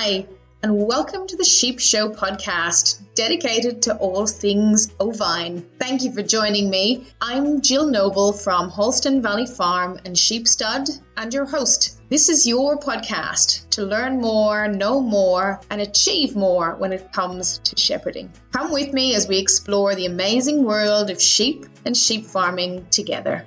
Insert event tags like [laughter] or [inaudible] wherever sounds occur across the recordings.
Hi, and welcome to the Sheep Show podcast, dedicated to all things ovine. Thank you for joining me. I'm Jill Noble from Holston Valley Farm and Sheep Stud, and your host. This is your podcast to learn more, know more, and achieve more when it comes to shepherding. Come with me as we explore the amazing world of sheep and sheep farming together.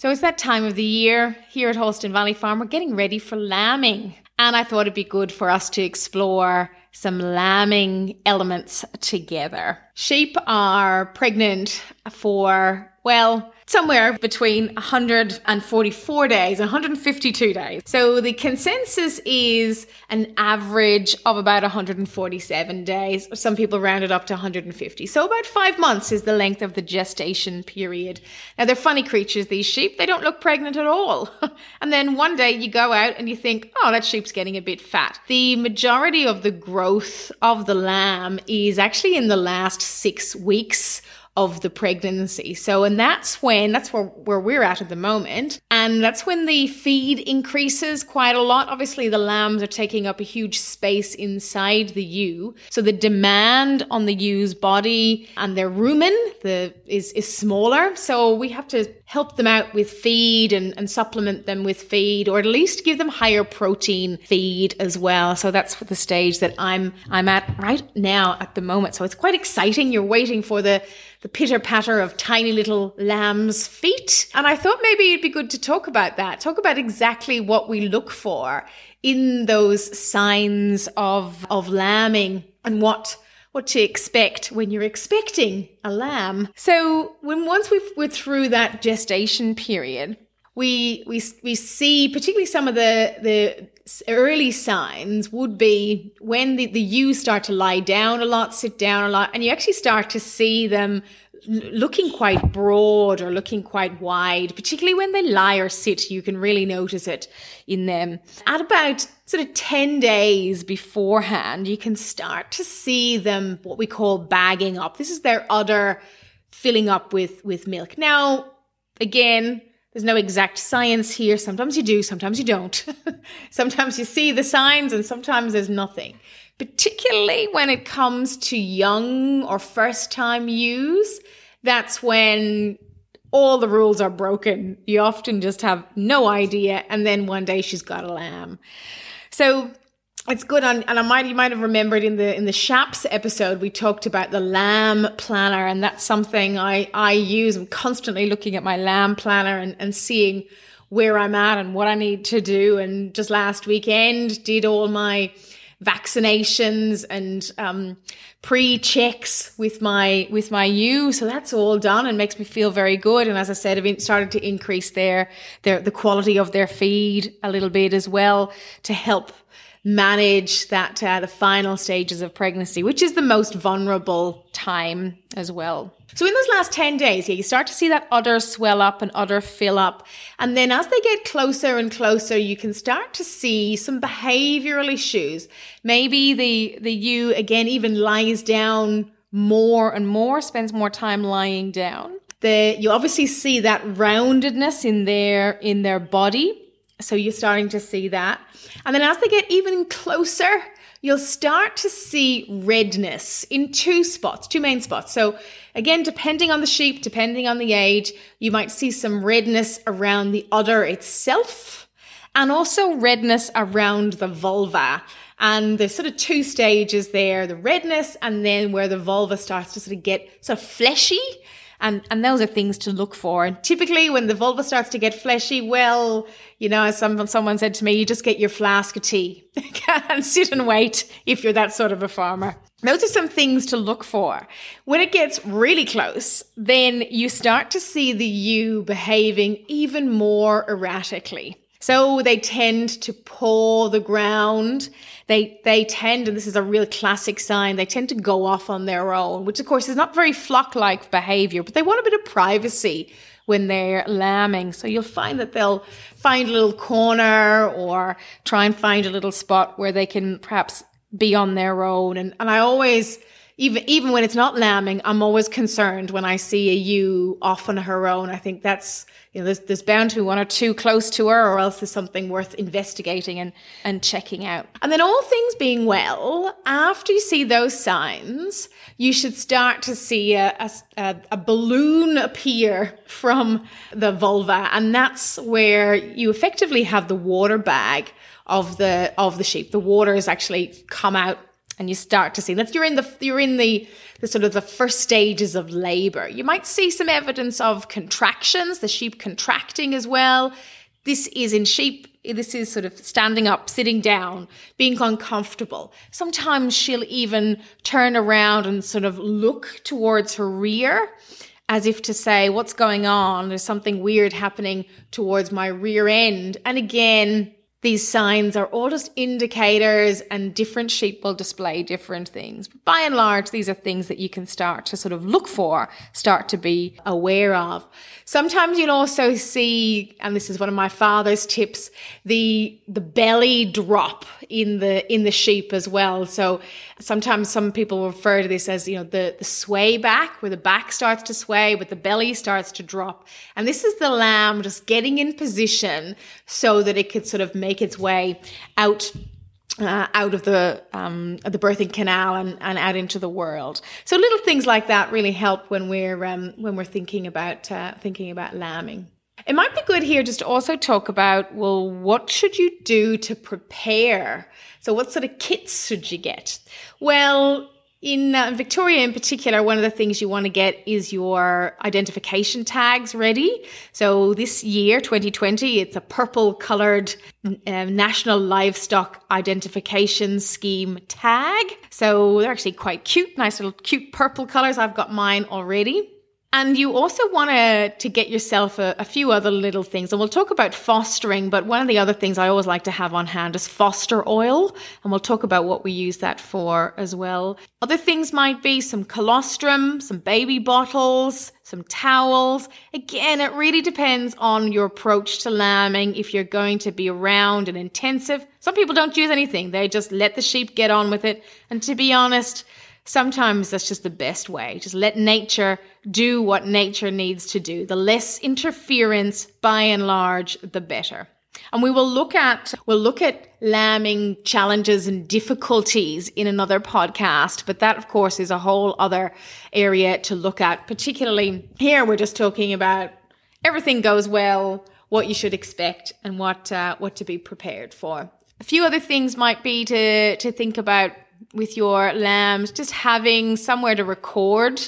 So it's that time of the year here at Holston Valley Farm. We're getting ready for lambing. And I thought it'd be good for us to explore some lambing elements together. Sheep are pregnant for, well, somewhere between 144 days and 152 days. So the consensus is an average of about 147 days. Some people round it up to 150. So about five months is the length of the gestation period. Now they're funny creatures, these sheep. They don't look pregnant at all. [laughs] and then one day you go out and you think, oh, that sheep's getting a bit fat. The majority of the growth of the lamb is actually in the last six weeks of the pregnancy. So, and that's when, that's where, where we're at at the moment. And that's when the feed increases quite a lot. Obviously, the lambs are taking up a huge space inside the ewe. So the demand on the ewe's body and their rumen the, is, is smaller. So we have to help them out with feed and, and supplement them with feed or at least give them higher protein feed as well. So that's the stage that I'm, I'm at right now at the moment. So it's quite exciting. You're waiting for the, the pitter patter of tiny little lambs' feet. And I thought maybe it'd be good to talk about that, talk about exactly what we look for in those signs of, of lambing and what what to expect when you're expecting a lamb. So when once we've, we're through that gestation period, we we we see particularly some of the the early signs would be when the, the ewes start to lie down a lot, sit down a lot, and you actually start to see them looking quite broad or looking quite wide, particularly when they lie or sit, you can really notice it in them. At about sort of 10 days beforehand, you can start to see them what we call bagging up. This is their udder filling up with, with milk. Now, again, there's no exact science here. Sometimes you do, sometimes you don't. [laughs] sometimes you see the signs and sometimes there's nothing. Particularly when it comes to young or first time ewes, that's when all the rules are broken. You often just have no idea. And then one day she's got a lamb. So it's good on and I might you might have remembered in the in the Shaps episode we talked about the lamb planner and that's something I I use. I'm constantly looking at my lamb planner and, and seeing where I'm at and what I need to do. And just last weekend did all my vaccinations and um, pre-checks with my with my ewe. So that's all done and makes me feel very good. And as I said, I've started to increase their their the quality of their feed a little bit as well to help manage that uh, the final stages of pregnancy, which is the most vulnerable time as well. So in those last 10 days, yeah, ewe start to see that udder swell up and udder fill up. And then as they get closer and closer, you can start to see some behavioral issues. Maybe the, the you again even lies down more and more, spends more time lying down. The, you obviously see that roundedness in their, in their body. So you're starting to see that. And then as they get even closer, you'll start to see redness in two spots, two main spots. So again, depending on the sheep, depending on the age, you might see some redness around the udder itself and also redness around the vulva. And there's sort of two stages there, the redness and then where the vulva starts to sort of get sort of fleshy and, and those are things to look for. And typically when the vulva starts to get fleshy, well, you know, as some, someone said to me, you just get your flask of tea [laughs] and sit and wait if you're that sort of a farmer. Those are some things to look for. When it gets really close, then you start to see the ewe behaving even more erratically. So they tend to paw the ground. They, they tend, and this is a real classic sign, they tend to go off on their own, which of course is not very flock-like behavior, but they want a bit of privacy when they're lambing. So you'll find that they'll find a little corner or try and find a little spot where they can perhaps be on their own. And, and I always even even when it's not lambing, I'm always concerned when I see a ewe off on her own. I think that's you know there's there's bound to be one or two close to her, or else there's something worth investigating and and checking out. And then all things being well, after you see those signs, you should start to see a, a, a balloon appear from the vulva, and that's where you effectively have the water bag of the of the sheep. The water has actually come out and you start to see that you're in the you're in the the sort of the first stages of labor. You might see some evidence of contractions, the sheep contracting as well. This is in sheep. This is sort of standing up, sitting down, being uncomfortable. Sometimes she'll even turn around and sort of look towards her rear as if to say, What's going on? There's something weird happening towards my rear end. And again, these signs are all just indicators and different sheep will display different things. But by and large, these are things that you can start to sort of look for, start to be aware of. Sometimes you'll also see, and this is one of my father's tips, the, the belly drop in the, in the sheep as well. So sometimes some people refer to this as, you know, the, the sway back where the back starts to sway, but the belly starts to drop. And this is the lamb just getting in position so that it could sort of make its way out uh, out of the um, the birthing canal and, and out into the world. So little things like that really help when we're um, when we're thinking about uh, thinking about lambing. It might be good here just to also talk about well, what should you do to prepare? So, what sort of kits should you get? Well, in uh, Victoria, in particular, one of the things you want to get is your identification tags ready. So this year, 2020, it's a purple colored uh, National Livestock Identification Scheme tag. So they're actually quite cute, nice little cute purple colors. I've got mine already. And you also want to to get yourself a, a, few other little things. And we'll talk about fostering, but one of the other things I always like to have on hand is foster oil. And we'll talk about what we use that for as well. Other things might be some colostrum, some baby bottles, some towels. Again, it really depends on your approach to lambing. If you're going to be around and intensive, some people don't use anything. They just let the sheep get on with it. And to be honest, sometimes that's just the best way. Just let nature do what nature needs to do. The less interference by and large, the better. And we will look at, we'll look at lambing challenges and difficulties in another podcast, but that of course is a whole other area to look at. Particularly here, we're just talking about everything goes well, what you should expect and what, uh, what to be prepared for. A few other things might be to, to think about with your lambs, just having somewhere to record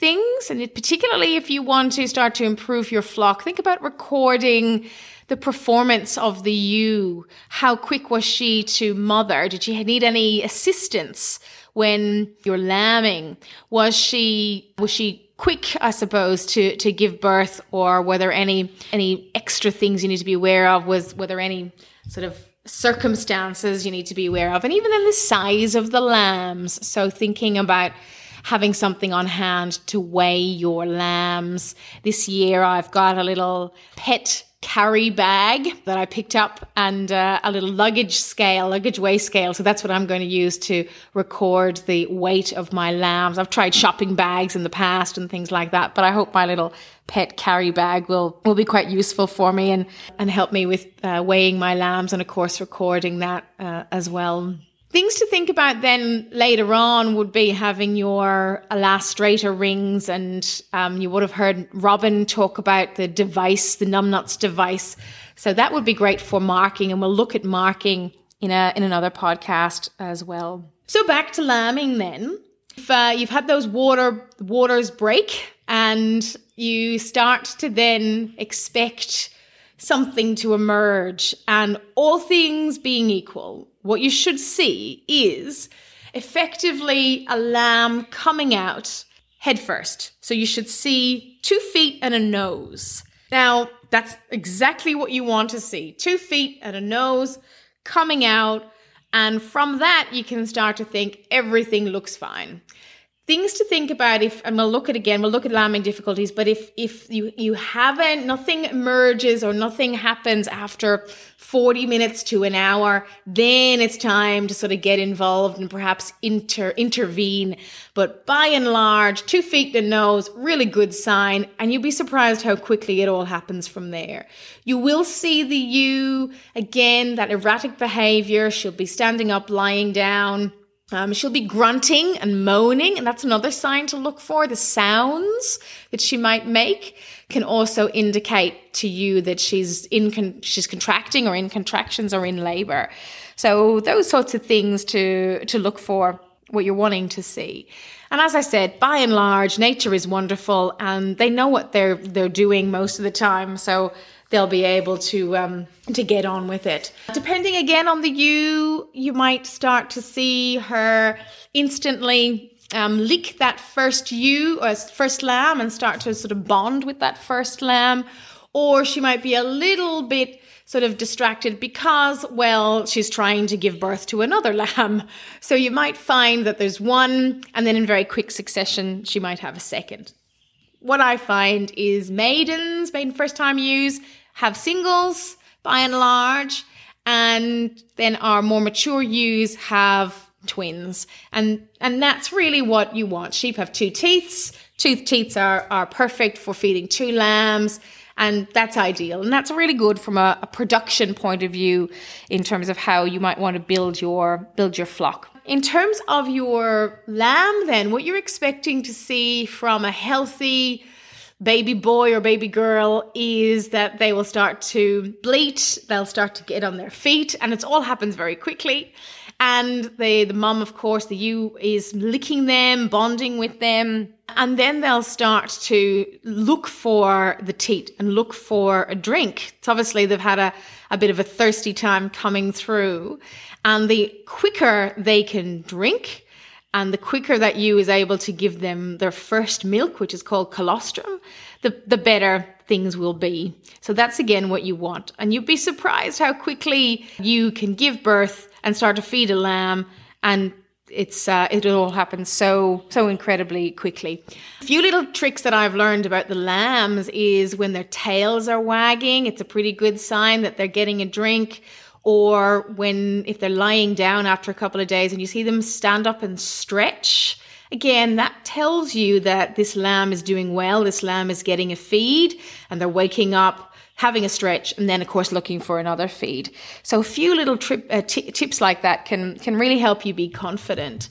things. And particularly if you want to start to improve your flock, think about recording the performance of the ewe. How quick was she to mother? Did she need any assistance when you're lambing? Was she, was she quick, I suppose, to, to give birth or were there any, any extra things you need to be aware of? Was, were there any sort of circumstances you need to be aware of, and even then the size of the lambs. So, thinking about having something on hand to weigh your lambs. This year, I've got a little pet carry bag that I picked up and uh, a little luggage scale, luggage weigh scale. So that's what I'm going to use to record the weight of my lambs. I've tried shopping bags in the past and things like that, but I hope my little pet carry bag will, will be quite useful for me and, and help me with uh, weighing my lambs and of course recording that uh, as well. Things to think about then later on would be having your elastrator rings, and um, you would have heard Robin talk about the device, the NumNuts device. So that would be great for marking, and we'll look at marking in a in another podcast as well. So back to lambing then. If uh, you've had those water waters break, and you start to then expect something to emerge, and all things being equal, what you should see is effectively a lamb coming out head first. So you should see two feet and a nose. Now, that's exactly what you want to see two feet and a nose coming out. And from that, you can start to think everything looks fine. things to think about if and we'll look at again we'll look at lambing difficulties but if if you you haven't nothing emerges or nothing happens after 40 minutes to an hour then it's time to sort of get involved and perhaps inter intervene. But by and large two feet the nose really good sign and you'll be surprised how quickly it all happens from there. You will see the ewe again that erratic behavior. She'll be standing up lying down. Um, she'll be grunting and moaning, and that's another sign to look for. The sounds that she might make can also indicate to ewe that she's in con- she's contracting or in contractions or in labor. So those sorts of things to to look for what you're wanting to see. And as I said, by and large, nature is wonderful, and they know what they're they're doing most of the time. So they'll be able to um, to get on with it. Depending again on the you, you might start to see her instantly um, lick that first ewe or first lamb and start to sort of bond with that first lamb, or she might be a little bit sort of distracted because, well, she's trying to give birth to another [laughs] lamb. So you might find that there's one, and then in very quick succession, she might have a second. What I find is maidens, maiden first time ewes, have singles by and large, and then our more mature ewes have twins. And and that's really what you want. Sheep have two teats. Two teats are, are perfect for feeding two lambs. And that's ideal. And that's really good from a, a production point of view in terms of how you might want to build your build your flock. In terms of your lamb, then, what you're expecting to see from a healthy, baby boy or baby girl is that they will start to bleat, they'll start to get on their feet, and it all happens very quickly. And the the mum, of course, the ewe is licking them, bonding with them, and then they'll start to look for the teat and look for a drink. It's obviously they've had a, a bit of a thirsty time coming through, and the quicker they can drink, and the quicker that ewe is able to give them their first milk, which is called colostrum, the, the better things will be. So that's again what you want. And you'd be surprised how quickly you can give birth and start to feed a lamb and it's uh, it all happens so so incredibly quickly. A few little tricks that I've learned about the lambs is when their tails are wagging, it's a pretty good sign that they're getting a drink or when if they're lying down after a couple of days and you see them stand up and stretch again that tells you that this lamb is doing well this lamb is getting a feed and they're waking up having a stretch and then of course looking for another feed. So a few little trip, uh, t- tips like that can can really help you be confident.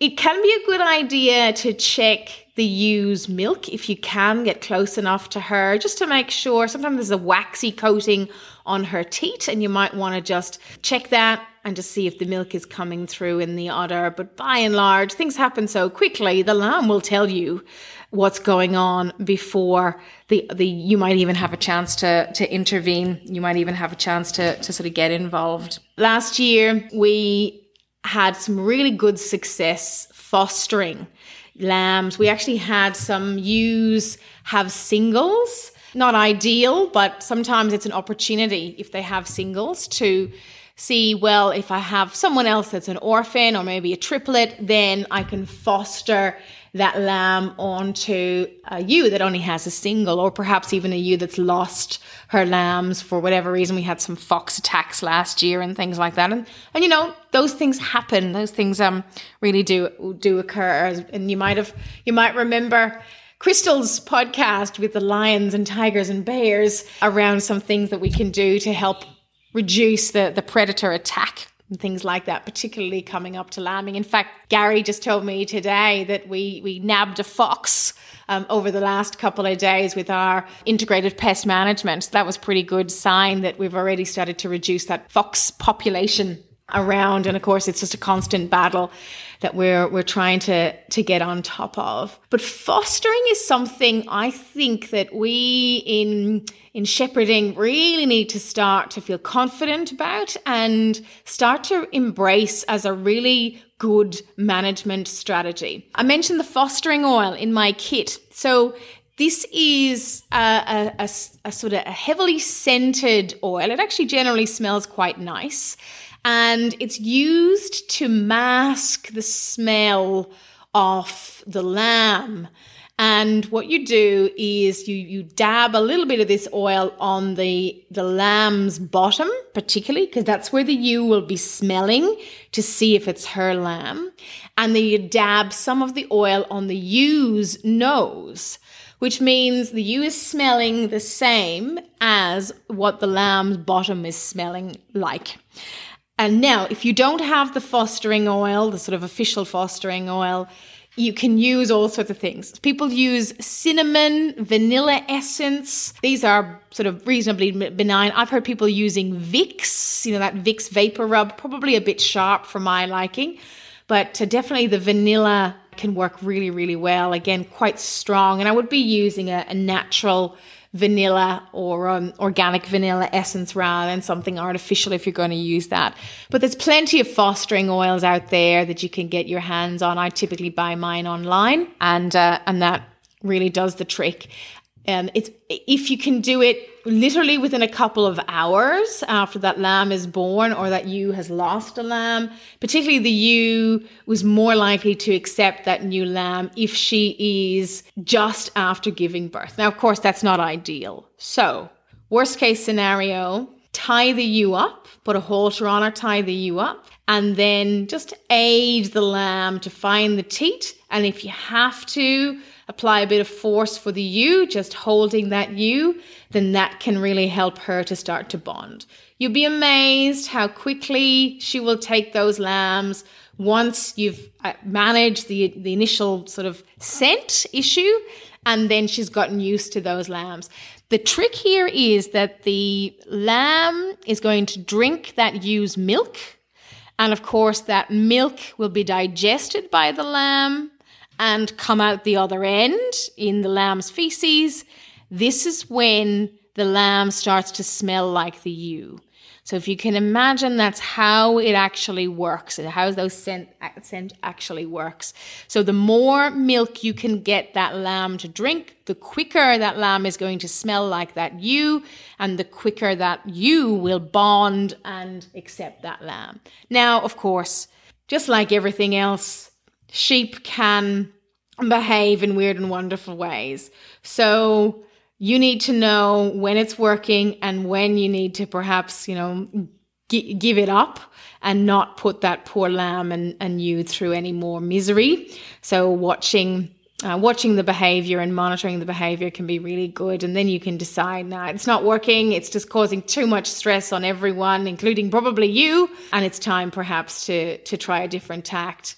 It can be a good idea to check the ewe's milk if you can get close enough to her just to make sure. Sometimes there's a waxy coating on her teat and you might want to just check that and just see if the milk is coming through in the udder but by and large things happen so quickly the lamb will tell you what's going on before the the you might even have a chance to to intervene you might even have a chance to to sort of get involved last year we had some really good success fostering lambs. We actually had some ewes have singles. Not ideal, but sometimes it's an opportunity if they have singles to see, well, if I have someone else that's an orphan or maybe a triplet, then I can foster that lamb onto a ewe that only has a single, or perhaps even a ewe that's lost her lambs for whatever reason. We had some fox attacks last year and things like that, and and you know those things happen. Those things um really do do occur, and you might have you might remember. Crystal's podcast with the lions and tigers and bears around some things that we can do to help reduce the, the predator attack and things like that, particularly coming up to lambing. In fact, Gary just told me today that we, we nabbed a fox um, over the last couple of days with our integrated pest management. That was pretty good sign that we've already started to reduce that fox population around. And of course, it's just a constant battle that we're we're trying to to get on top of. But fostering is something I think that we in in shepherding really need to start to feel confident about and start to embrace as a really good management strategy. I mentioned the fostering oil in my kit. So this is a, a, a, a, sort of a heavily scented oil. It actually generally smells quite nice and it's used to mask the smell of the lamb. And what you do is you, you dab a little bit of this oil on the, the lamb's bottom, particularly, because that's where the ewe will be smelling to see if it's her lamb. And then you dab some of the oil on the ewe's nose, which means the ewe is smelling the same as what the lamb's bottom is smelling like. And now, if you don't have the fostering oil, the sort of official fostering oil, you can use all sorts of things. People use cinnamon, vanilla essence. These are sort of reasonably benign. I've heard people using Vicks, you know, that Vicks vapor rub, probably a bit sharp for my liking, but uh, definitely the vanilla can work really, really well. Again, quite strong. And I would be using a, a natural vanilla or um, organic vanilla essence rather than something artificial if you're going to use that. But there's plenty of fostering oils out there that you can get your hands on. I typically buy mine online, and uh, and that really does the trick. Um, it's if you can do it literally within a couple of hours after that lamb is born or that ewe has lost a lamb. Particularly the ewe was more likely to accept that new lamb if she is just after giving birth. Now, of course, that's not ideal. So, worst case scenario, tie the ewe up, put a halter on her, tie the ewe up, and then just aid the lamb to find the teat. And if you have to, apply a bit of force for the ewe, just holding that ewe, then that can really help her to start to bond. You'll be amazed how quickly she will take those lambs once you've uh, managed the, the initial sort of scent issue, and then she's gotten used to those lambs. The trick here is that the lamb is going to drink that ewe's milk. And of course, that milk will be digested by the lamb and come out the other end in the lamb's feces, this is when the lamb starts to smell like the ewe. So if you can imagine that's how it actually works, how those scent, scent actually works. So the more milk you can get that lamb to drink, the quicker that lamb is going to smell like that ewe, and the quicker that ewe will bond and accept that lamb. Now, of course, just like everything else, sheep can behave in weird and wonderful ways. So you need to know when it's working and when you need to perhaps, you know, g- give it up and not put that poor lamb and, and you through any more misery. So watching uh, watching the behavior and monitoring the behavior can be really good. And then you can decide, now nah, it's not working. It's just causing too much stress on everyone, including probably you. And it's time perhaps to, to try a different tact.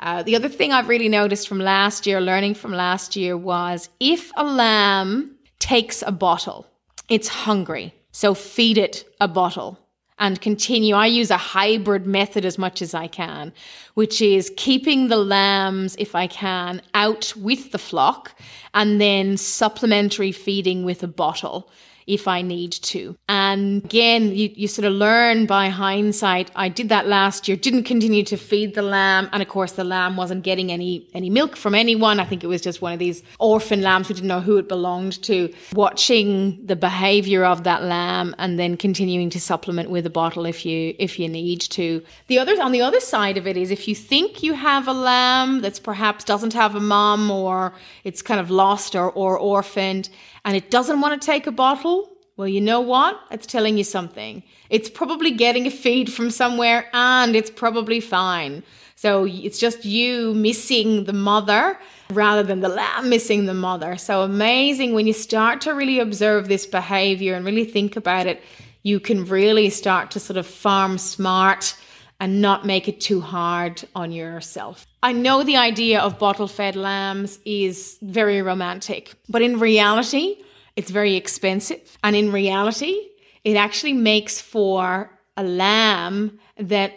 Uh, the other thing I've really noticed from last year, learning from last year, was if a lamb takes a bottle, it's hungry. So feed it a bottle and continue. I use a hybrid method as much as I can, which is keeping the lambs, if I can, out with the flock and then supplementary feeding with a bottle if I need to. And again, you, you sort of learn by hindsight. I did that last year, didn't continue to feed the lamb. And of course, the lamb wasn't getting any, any milk from anyone. I think it was just one of these orphan lambs who didn't know who it belonged to. Watching the behavior of that lamb and then continuing to supplement with a bottle if you, if you need to. The other, on the other side of it is if you think you have a lamb that's perhaps doesn't have a mom or it's kind of lost or, or orphaned and it doesn't want to take a bottle, well, you know what? It's telling you something. It's probably getting a feed from somewhere and it's probably fine. So it's just you missing the mother rather than the lamb missing the mother. So amazing when you start to really observe this behavior and really think about it, you can really start to sort of farm smart and not make it too hard on yourself. I know the idea of bottle fed lambs is very romantic, but in reality, it's very expensive. And in reality, it actually makes for a lamb that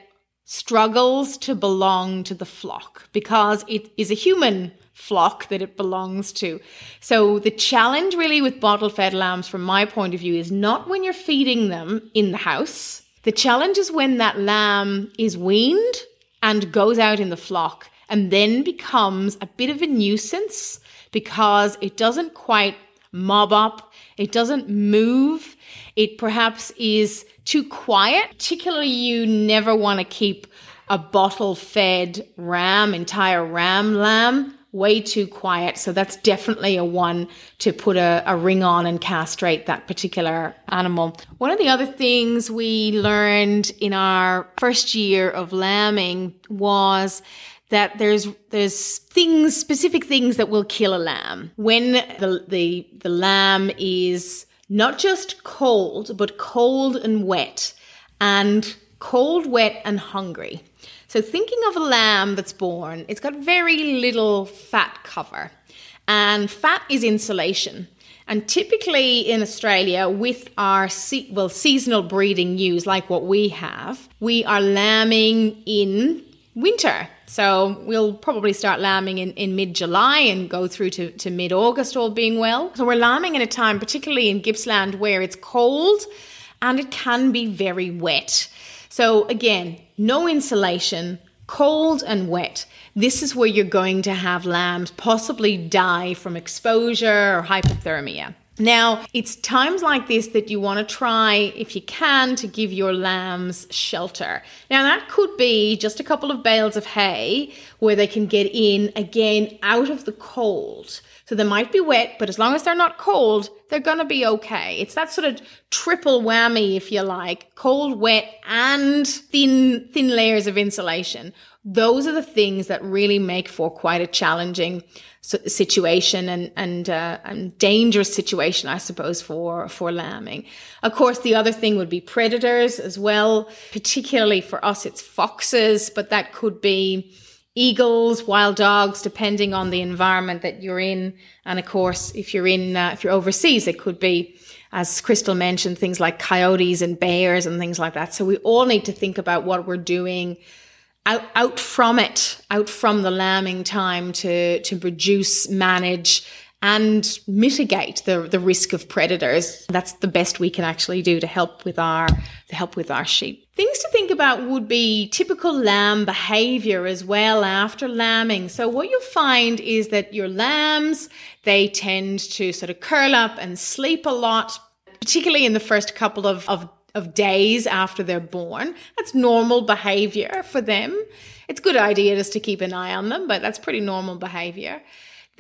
struggles to belong to the flock because it is a human flock that it belongs to. So the challenge really with bottle fed lambs from my point of view is not when you're feeding them in the house the challenge is when that lamb is weaned and goes out in the flock and then becomes a bit of a nuisance because it doesn't quite mob up, it doesn't move, it perhaps is too quiet. Particularly, you never want to keep a bottle fed ram, entire ram lamb, way too quiet. So that's definitely a one to put a, a, ring on and castrate that particular animal. One of the other things we learned in our first year of lambing was that there's there's things specific things that will kill a lamb when the the, the lamb is not just cold but cold and wet and cold wet and hungry so, thinking of a lamb that's born, it's got very little fat cover, and fat is insulation. And typically in Australia, with our se- well seasonal breeding ewes like what we have, we are lambing in winter. So we'll probably start lambing in, in mid July and go through to, to mid August, all being well. So we're lambing in a time, particularly in Gippsland, where it's cold and it can be very wet. So again, no insulation, cold and wet. This is where you're going to have lambs possibly die from exposure or hypothermia. Now, it's times like this that you want to try, if you can, to give your lambs shelter. Now, that could be just a couple of bales of hay where they can get in again out of the cold. So they might be wet, but as long as they're not cold, they're going to be okay. It's that sort of triple whammy, if you like, cold, wet, and thin, thin layers of insulation. Those are the things that really make for quite a challenging situation and and uh, and dangerous situation, I suppose, for for lambing. Of course, the other thing would be predators as well. Particularly for us, it's foxes, but that could be eagles, wild dogs, depending on the environment that you're in. And of course, if you're in, uh, if you're overseas, it could be, as Crystal mentioned, things like coyotes and bears and things like that. So we all need to think about what we're doing out, out from it, out from the lambing time to, to produce, manage, and mitigate the, the risk of predators. That's the best we can actually do to help with our to help with our sheep. Things to think about would be typical lamb behavior as well after lambing. So what you'll find is that your lambs, they tend to sort of curl up and sleep a lot, particularly in the first couple of, of, of days after they're born. That's normal behavior for them. It's a good idea just to keep an eye on them, but that's pretty normal behavior.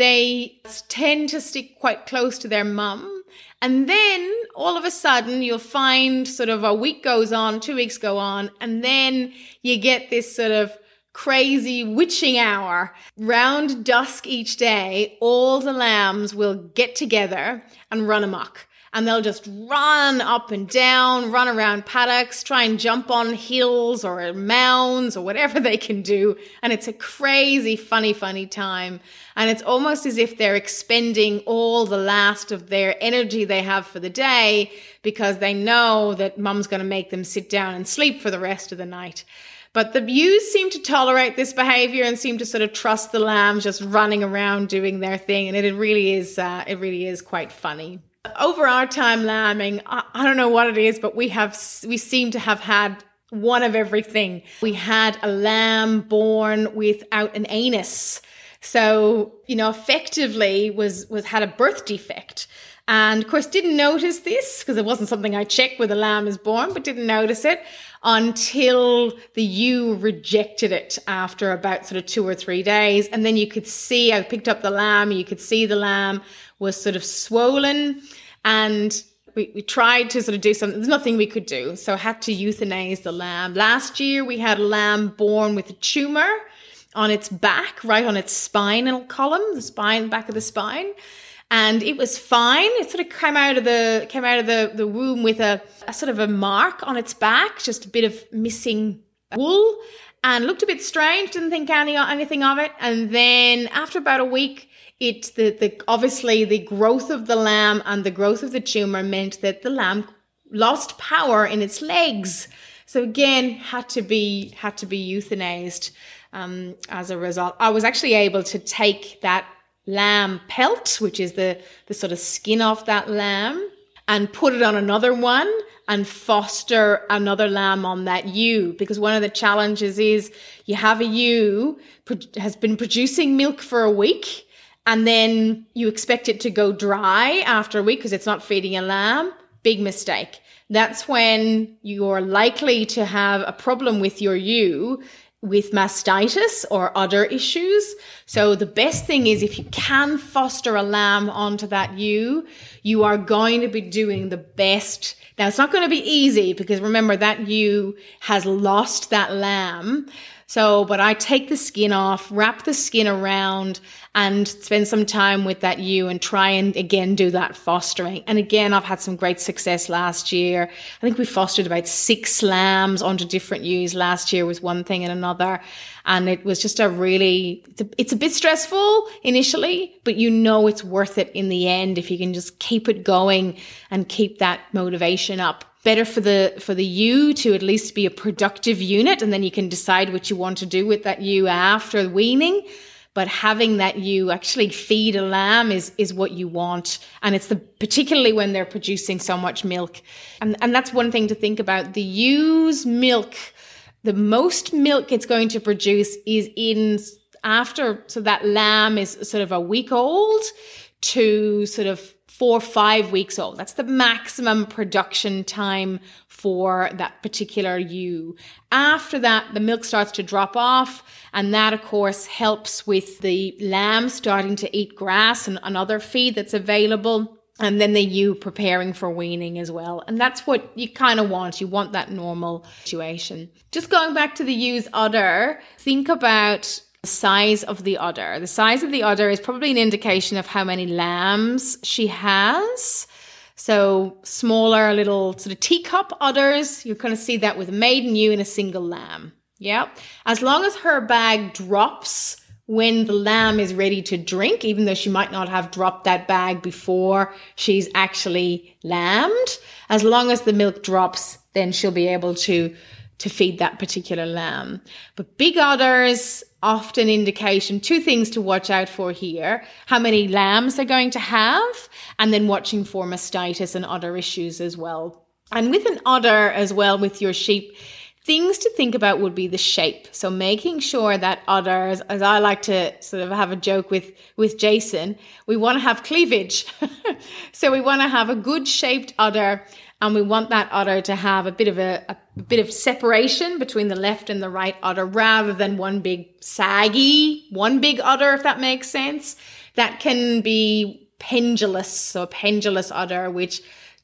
They tend to stick quite close to their mum. And then all of a sudden, you'll find sort of a week goes on, two weeks go on, and then you get this sort of crazy witching hour. Round dusk each day, all the lambs will get together and run amok and they'll just run up and down, run around paddocks, try and jump on hills or mounds or whatever they can do. And it's a crazy, funny, funny time. And it's almost as if they're expending all the last of their energy they have for the day because they know that mum's going to make them sit down and sleep for the rest of the night. But the ewes seem to tolerate this behavior and seem to sort of trust the lambs just running around doing their thing. And it, really is, uh, it really is quite funny over our time lambing, I, I don't know what it is, but we have we seem to have had one of everything. We had a lamb born without an anus. So, you know, effectively was was had a birth defect. And of course didn't notice this because it wasn't something I checked when the lamb is born, but didn't notice it until the ewe rejected it after about sort of two or three days. And then you could see, I picked up the lamb, you could see the lamb was sort of swollen and we, we tried to sort of do something. There's nothing we could do. So I had to euthanize the lamb. Last year we had a lamb born with a tumor on its back, right on its spinal column, the spine, back of the spine. And it was fine. It sort of came out of the came out of the, the womb with a, a sort of a mark on its back, just a bit of missing wool, and looked a bit strange. Didn't think any anything of it. And then after about a week, it the, the obviously the growth of the lamb and the growth of the tumor meant that the lamb lost power in its legs. So again, had to be had to be euthanized um, as a result. I was actually able to take that lamb pelt, which is the the sort of skin off that lamb, and put it on another one and foster another lamb on that ewe because one of the challenges is you have a ewe has been producing milk for a week and then you expect it to go dry after a week because it's not feeding a lamb, big mistake. That's when you're likely to have a problem with your ewe with mastitis or other issues. So the best thing is if you can foster a lamb onto that ewe, you are going to be doing the best. Now it's not going to be easy because remember that ewe has lost that lamb. So, but I take the skin off, wrap the skin around and spend some time with that ewe and try and again do that fostering. And again, I've had some great success last year. I think we fostered about six lambs onto different ewes last year with one thing and another. And it was just a really, it's a, it's a bit stressful initially, but you know it's worth it in the end if you can just keep it going and keep that motivation up better for the for the ewe to at least be a productive unit and then you can decide what you want to do with that ewe after weaning. But having that ewe actually feed a lamb is is what you want. And it's the particularly when they're producing so much milk. And and that's one thing to think about. The ewe's milk the most milk it's going to produce is in after so that lamb is sort of a week old to sort of four five weeks old. That's the maximum production time for that particular ewe. After that, the milk starts to drop off, and that, of course, helps with the lamb starting to eat grass and, and other feed that's available. And then the ewe preparing for weaning as well. And that's what you kind of want. You want that normal situation. Just going back to the ewe's udder, think about the size of the udder. The size of the udder is probably an indication of how many lambs she has. So smaller little sort of teacup udders, you're going to see that with a maiden ewe and a single lamb. Yeah. As long as her bag drops when the lamb is ready to drink, even though she might not have dropped that bag before she's actually lambed, as long as the milk drops, then she'll be able to to feed that particular lamb. But big udders often indication two things to watch out for here. How many lambs they're going to have and then watching for mastitis and other issues as well. And with an udder as well with your sheep things to think about would be the shape. So making sure that udders as i like to sort of have a joke with with jason we want to have cleavage. [laughs] So we want to have a good shaped udder and we want that udder to have a bit of a, a, bit of separation between the left and the right udder rather than one big saggy one big udder if that makes sense that can be pendulous so pendulous udder which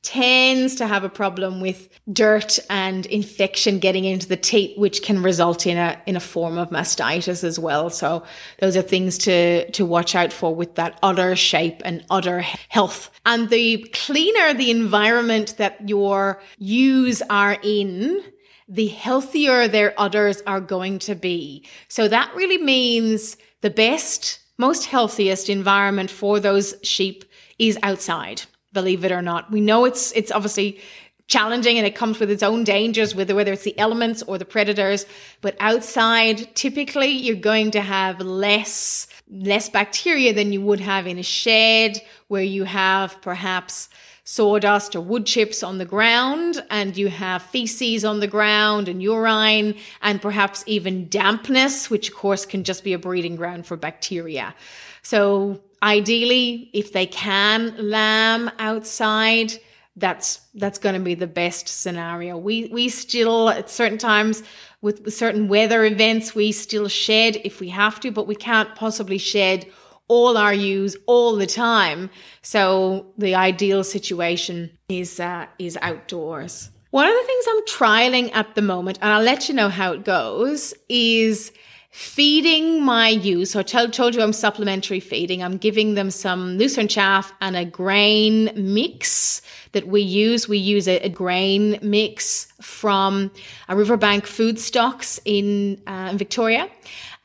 tends to have a problem with dirt and infection getting into the teat, which can result in a in a form of mastitis as well. So those are things to to watch out for with that udder shape and udder health. And the cleaner the environment that your ewes are in, the healthier their udders are going to be. So that really means the best, most healthiest environment for those sheep is outside believe it or not. We know it's it's obviously challenging and it comes with its own dangers whether whether it's the elements or the predators but outside typically you're going to have less less bacteria than you would have in a shed where you have perhaps sawdust or wood chips on the ground and you have feces on the ground and urine and perhaps even dampness which of course can just be a breeding ground for bacteria so ideally, if they can lamb outside, that's that's going to be the best scenario. We we still at certain times with, certain weather events we still shed if we have to, but we can't possibly shed all our ewes all the time. So the ideal situation is uh, is outdoors. One of the things I'm trialing at the moment, and I'll let you know how it goes, is feeding my ewes. So I told, told you I'm supplementary feeding. I'm giving them some lucerne chaff and a grain mix that we use. We use a, a grain mix from a riverbank food stocks in, uh, in Victoria.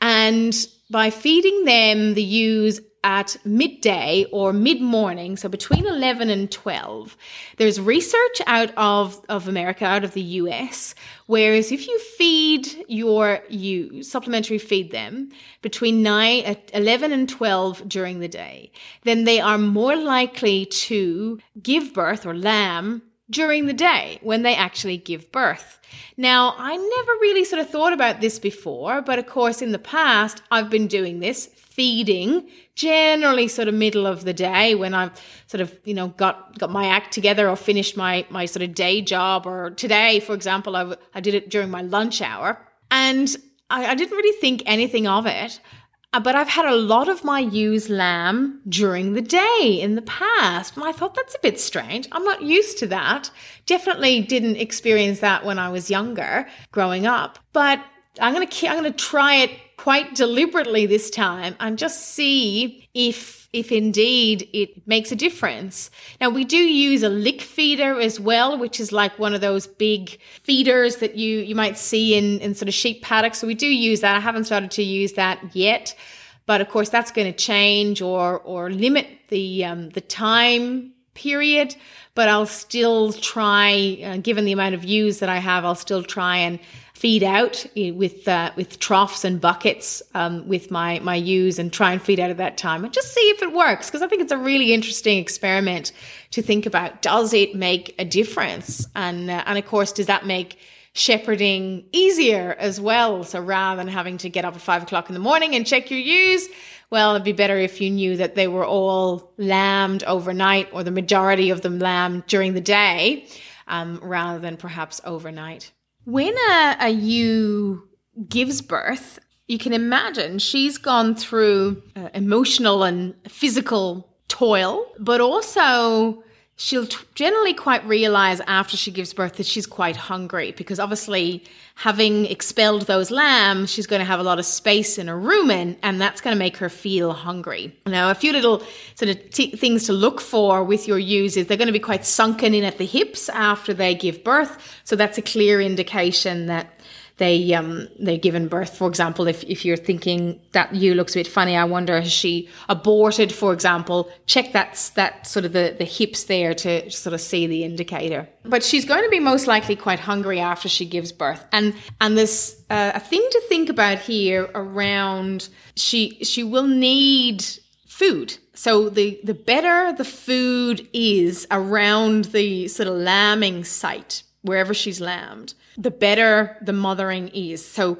And by feeding them the ewes at midday or mid morning, so between 11 and 12, there's research out of, of America, out of the US, whereas if you feed your ewes, supplementary feed them between 9, 11 and 12 during the day, then they are more likely to give birth or lamb during the day when they actually give birth. Now, I never really sort of thought about this before, but of course, in the past, I've been doing this feeding generally sort of middle of the day when I've sort of, you know, got, got my act together or finished my, my sort of day job. Or today, for example, I, I did it during my lunch hour. And I, I didn't really think anything of it. Uh, but I've had a lot of my ewes lamb during the day in the past. And I thought that's a bit strange. I'm not used to that. Definitely didn't experience that when I was younger growing up. But I'm going to I'm going to try it quite deliberately this time and just see if if indeed it makes a difference. Now we do use a lick feeder as well, which is like one of those big feeders that you you might see in in sort of sheep paddocks. So we do use that. I haven't started to use that yet, but of course that's going to change or or limit the um, the time period. But I'll still try, uh, given the amount of ewes that I have, I'll still try and feed out eh, with uh, with troughs and buckets um, with my my ewes and try and feed out at that time and just see if it works because I think it's a really interesting experiment to think about. Does it make a difference? And uh, and of course, does that make shepherding easier as well? So rather than having to get up at five o'clock in the morning and check your ewes. Well, it'd be better if you knew that they were all lambed overnight or the majority of them lambed during the day um, rather than perhaps overnight. When a, a ewe gives birth, you can imagine she's gone through uh, emotional and physical toil, but also she'll t- generally quite realize after she gives birth that she's quite hungry because obviously having expelled those lambs she's going to have a lot of space in her rumen and that's going to make her feel hungry. Now a few little sort of t- things to look for with your ewes is they're going to be quite sunken in at the hips after they give birth. So that's a clear indication that they um they're given birth. For example, if if you're thinking that ewe looks a bit funny, I wonder has she aborted, for example, check that that sort of the, the hips there to sort of see the indicator. But she's going to be most likely quite hungry after she gives birth. And and this uh, a thing to think about here around she she will need food. So the the better the food is around the sort of lambing site, wherever she's lambed, the better the mothering is. So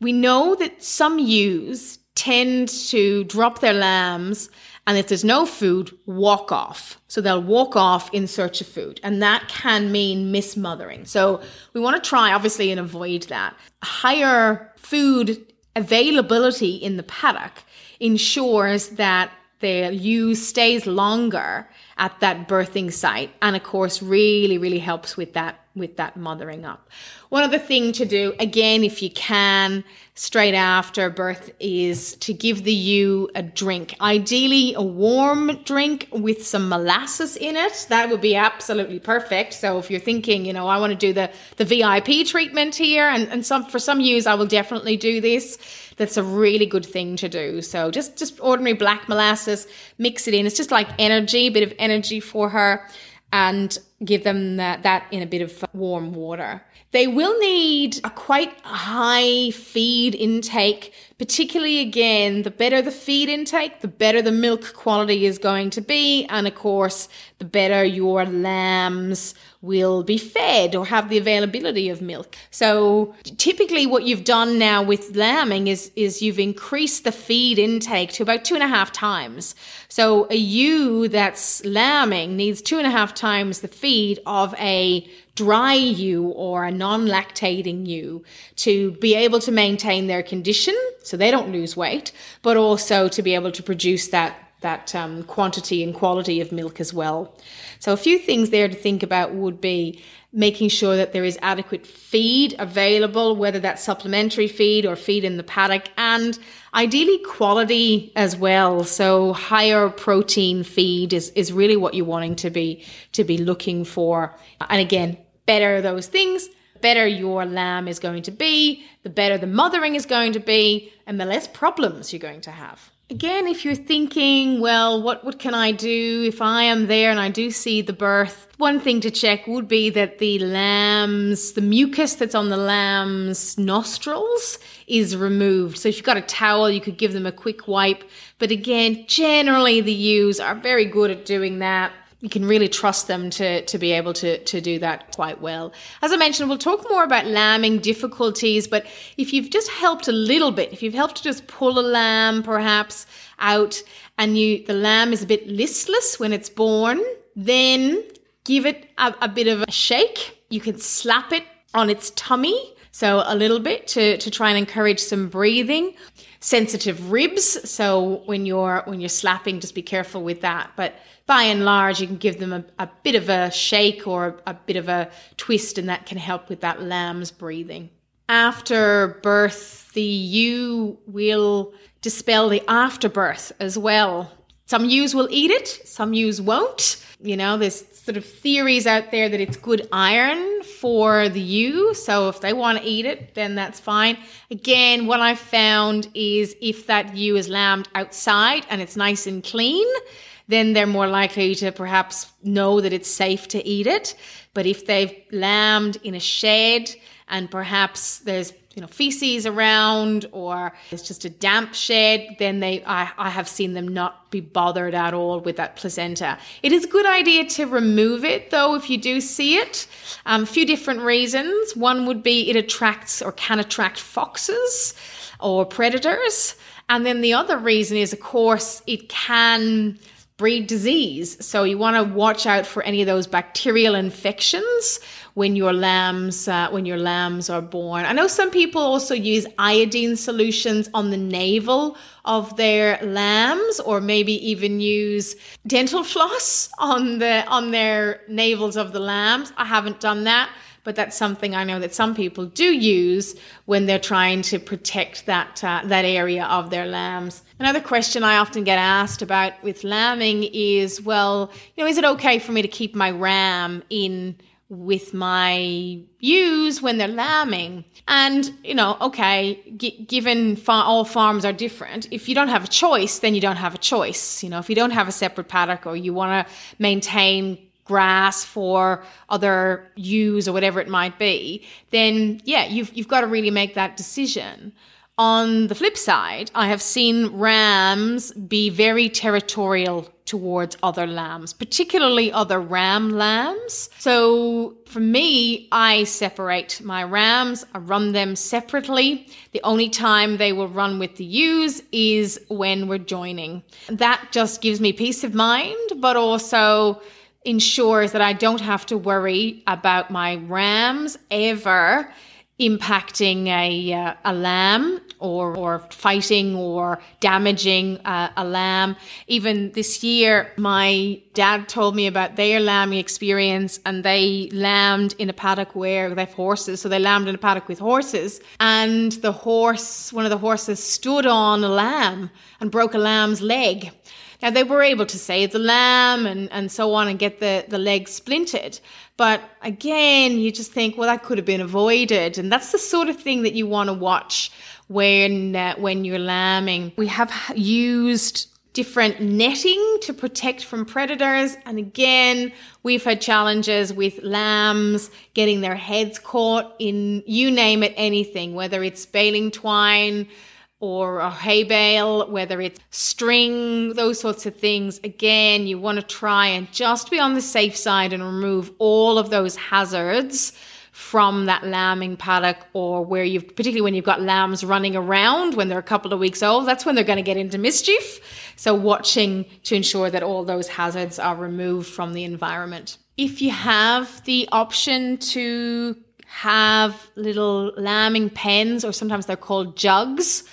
we know that some ewes tend to drop their lambs and if there's no food, walk off. So they'll walk off in search of food. And that can mean mismothering. So we want to try, obviously, and avoid that. Higher food availability in the paddock ensures that the ewe stays longer at that birthing site. And of course, really, really helps with that with that mothering up. One other thing to do, again, if you can, straight after birth, is to give the ewe a drink. Ideally, a warm drink with some molasses in it. That would be absolutely perfect. So if you're thinking, you know, I want to do the, the VIP treatment here, and, and some for some ewes, I will definitely do this. That's a really good thing to do. So just just ordinary black molasses, mix it in. It's just like energy, a bit of energy for her and give them that, that in a bit of warm water. They will need a quite high feed intake, particularly again, the better the feed intake, the better the milk quality is going to be. And of course, the better your lambs will be fed or have the availability of milk. So typically what you've done now with lambing is, is you've increased the feed intake to about two and a half times. So a ewe that's lambing needs two and a half times the feed of a dry ewe or a non-lactating ewe to be able to maintain their condition so they don't lose weight, but also to be able to produce that that um, quantity and quality of milk as well. So a few things there to think about would be making sure that there is adequate feed available, whether that's supplementary feed or feed in the paddock, and ideally quality as well. So higher protein feed is, is really what you're wanting to be to be looking for. And again, better those things, better your lamb is going to be, the better the mothering is going to be, and the less problems you're going to have. Again, if you're thinking, well, what, what can I do if I am there and I do see the birth? One thing to check would be that the lamb's, the mucus that's on the lamb's nostrils is removed. So if you've got a towel, you could give them a quick wipe. But again, generally the ewes are very good at doing that you can really trust them to, to be able to, to do that quite well. As I mentioned, we'll talk more about lambing difficulties, but if you've just helped a little bit, if you've helped to just pull a lamb perhaps out and you the lamb is a bit listless when it's born, then give it a, a bit of a shake. You can slap it on its tummy So a little bit to, to try and encourage some breathing. Sensitive ribs. So when you're when you're slapping, just be careful with that. But by and large, you can give them a, a bit of a shake or a, a bit of a twist, and that can help with that lamb's breathing. After birth, the ewe will dispel the afterbirth as well. Some ewes will eat it, some ewes won't. You know, there's sort of theories out there that it's good iron for the ewe. So if they want to eat it, then that's fine. Again, what I've found is if that ewe is lambed outside and it's nice and clean, then they're more likely to perhaps know that it's safe to eat it. But if they've lambed in a shed and perhaps there's you know feces around or it's just a damp shed then they I, I have seen them not be bothered at all with that placenta. It is a good idea to remove it though if you do see it. Um, a few different reasons. One would be it attracts or can attract foxes or predators. And then the other reason is of course it can breed disease. So you want to watch out for any of those bacterial infections when your lambs uh, when your lambs are born. I know some people also use iodine solutions on the navel of their lambs or maybe even use dental floss on the on their navels of the lambs. I haven't done that but that's something I know that some people do use when they're trying to protect that uh, that area of their lambs. Another question I often get asked about with lambing is, well, you know, is it okay for me to keep my ram in with my ewes when they're lambing. And, you know, okay, g- given far- all farms are different, if you don't have a choice, then you don't have a choice. You know, if you don't have a separate paddock or you want to maintain grass for other ewes or whatever it might be, then yeah, you've you've got to really make that decision. On the flip side, I have seen rams be very territorial towards other lambs, particularly other ram lambs. So for me, I separate my rams, I run them separately. The only time they will run with the ewes is when we're joining. That just gives me peace of mind, but also ensures that I don't have to worry about my rams ever impacting a, uh, a lamb or, or fighting or damaging uh, a lamb. Even this year, my dad told me about their lambing experience and they lambed in a paddock where they have horses. So they lambed in a paddock with horses and the horse, one of the horses stood on a lamb and broke a lamb's leg. Now they were able to save the lamb and, and so on and get the, the leg splintered. But again, you just think, well, that could have been avoided. And that's the sort of thing that you want to watch when, uh, when you're lambing. We have used different netting to protect from predators. And again, we've had challenges with lambs getting their heads caught in you name it, anything, whether it's baling twine, or a hay bale, whether it's string, those sorts of things. Again, you want to try and just be on the safe side and remove all of those hazards from that lambing paddock or where you've particularly when you've got lambs running around when they're a couple of weeks old that's when they're going to get into mischief so watching to ensure that all those hazards are removed from the environment if you have the option to have little lambing pens or sometimes they're called jugs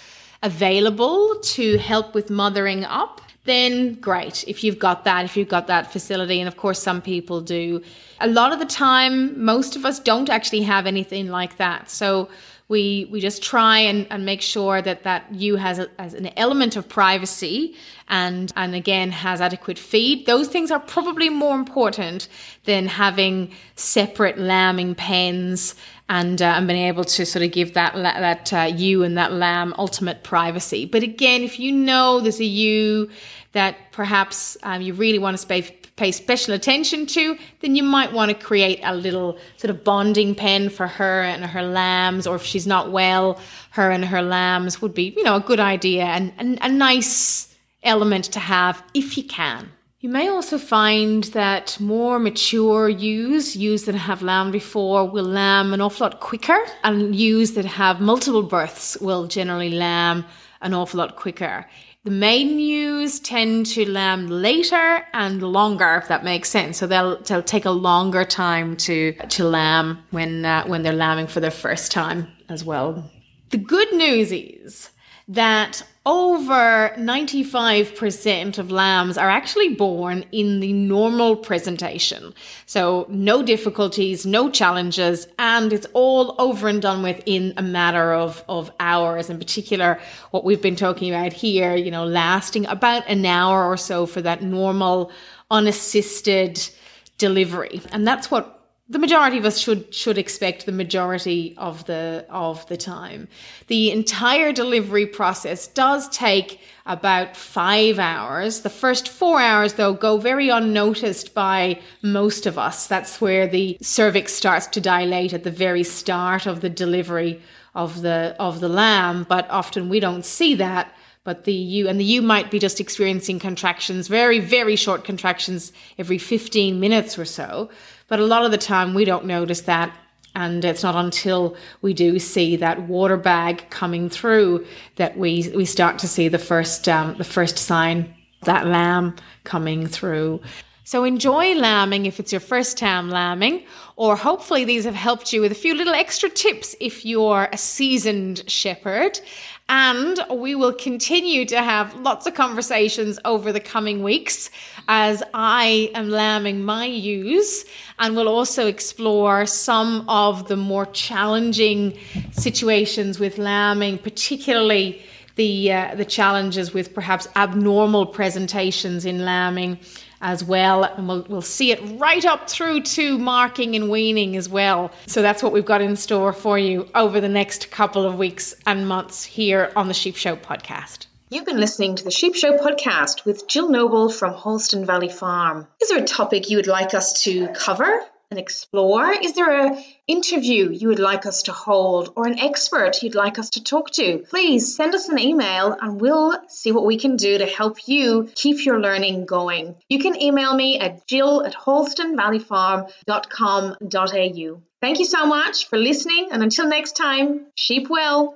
available to help with mothering up, then great. If you've got that, if you've got that facility, and of course some people do. A lot of the time, most of us don't actually have anything like that. So we we just try and, and make sure that that ewe has, a, has an element of privacy and and again has adequate feed those things are probably more important than having separate lambing pens and uh, and being able to sort of give that that uh, ewe and that lamb ultimate privacy but again if you know there's a ewe that perhaps um, you really want to pay, pay special attention to, then you might want to create a little sort of bonding pen for her and her lambs, or if she's not well, her and her lambs would be, you know, a good idea and, and a nice element to have if you can. You may also find that more mature ewes, ewes that have lambed before, will lamb an awful lot quicker, and ewes that have multiple births will generally lamb an awful lot quicker The maiden ewes tend to lamb later and longer, if that makes sense. So they'll they'll take a longer time to to lamb when uh, when they're lambing for their first time as well. The good news is that over 95% of lambs are actually born in the normal presentation. So no difficulties, no challenges, and it's all over and done with in a matter of, of hours. In particular, what we've been talking about here, you know, lasting about an hour or so for that normal unassisted delivery. And that's what the majority of us should should expect the majority of the of the time. The entire delivery process does take about 5 hours. The first 4 hours though go very unnoticed by most of us. That's where the cervix starts to dilate at the very start of the delivery of the of the lamb, but often we don't see that but the ewe and the ewe might be just experiencing contractions very very short contractions every 15 minutes or so but a lot of the time we don't notice that. And it's not until we do see that water bag coming through that we, we start to see the first, um, the first sign, that lamb coming through. So enjoy lambing if it's your first time lambing, or hopefully these have helped you with a few little extra tips if you're a seasoned shepherd. And we will continue to have lots of conversations over the coming weeks as I am lambing my ewes. And we'll also explore some of the more challenging situations with lambing, particularly the uh, the challenges with perhaps abnormal presentations in lambing as well. And we'll, we'll see it right up through to marking and weaning as well. So that's what we've got in store for you over the next couple of weeks and months here on the Sheep Show podcast. You've been listening to the Sheep Show podcast with Jill Noble from Holston Valley Farm. Is there a topic you would like us to cover? And explore? Is there an interview you would like us to hold or an expert you'd like us to talk to? Please send us an email and we'll see what we can do to help you keep your learning going. You can email me at jill at holstonvalleyfarm.com.au. Thank you so much for listening, and until next time, sheep well.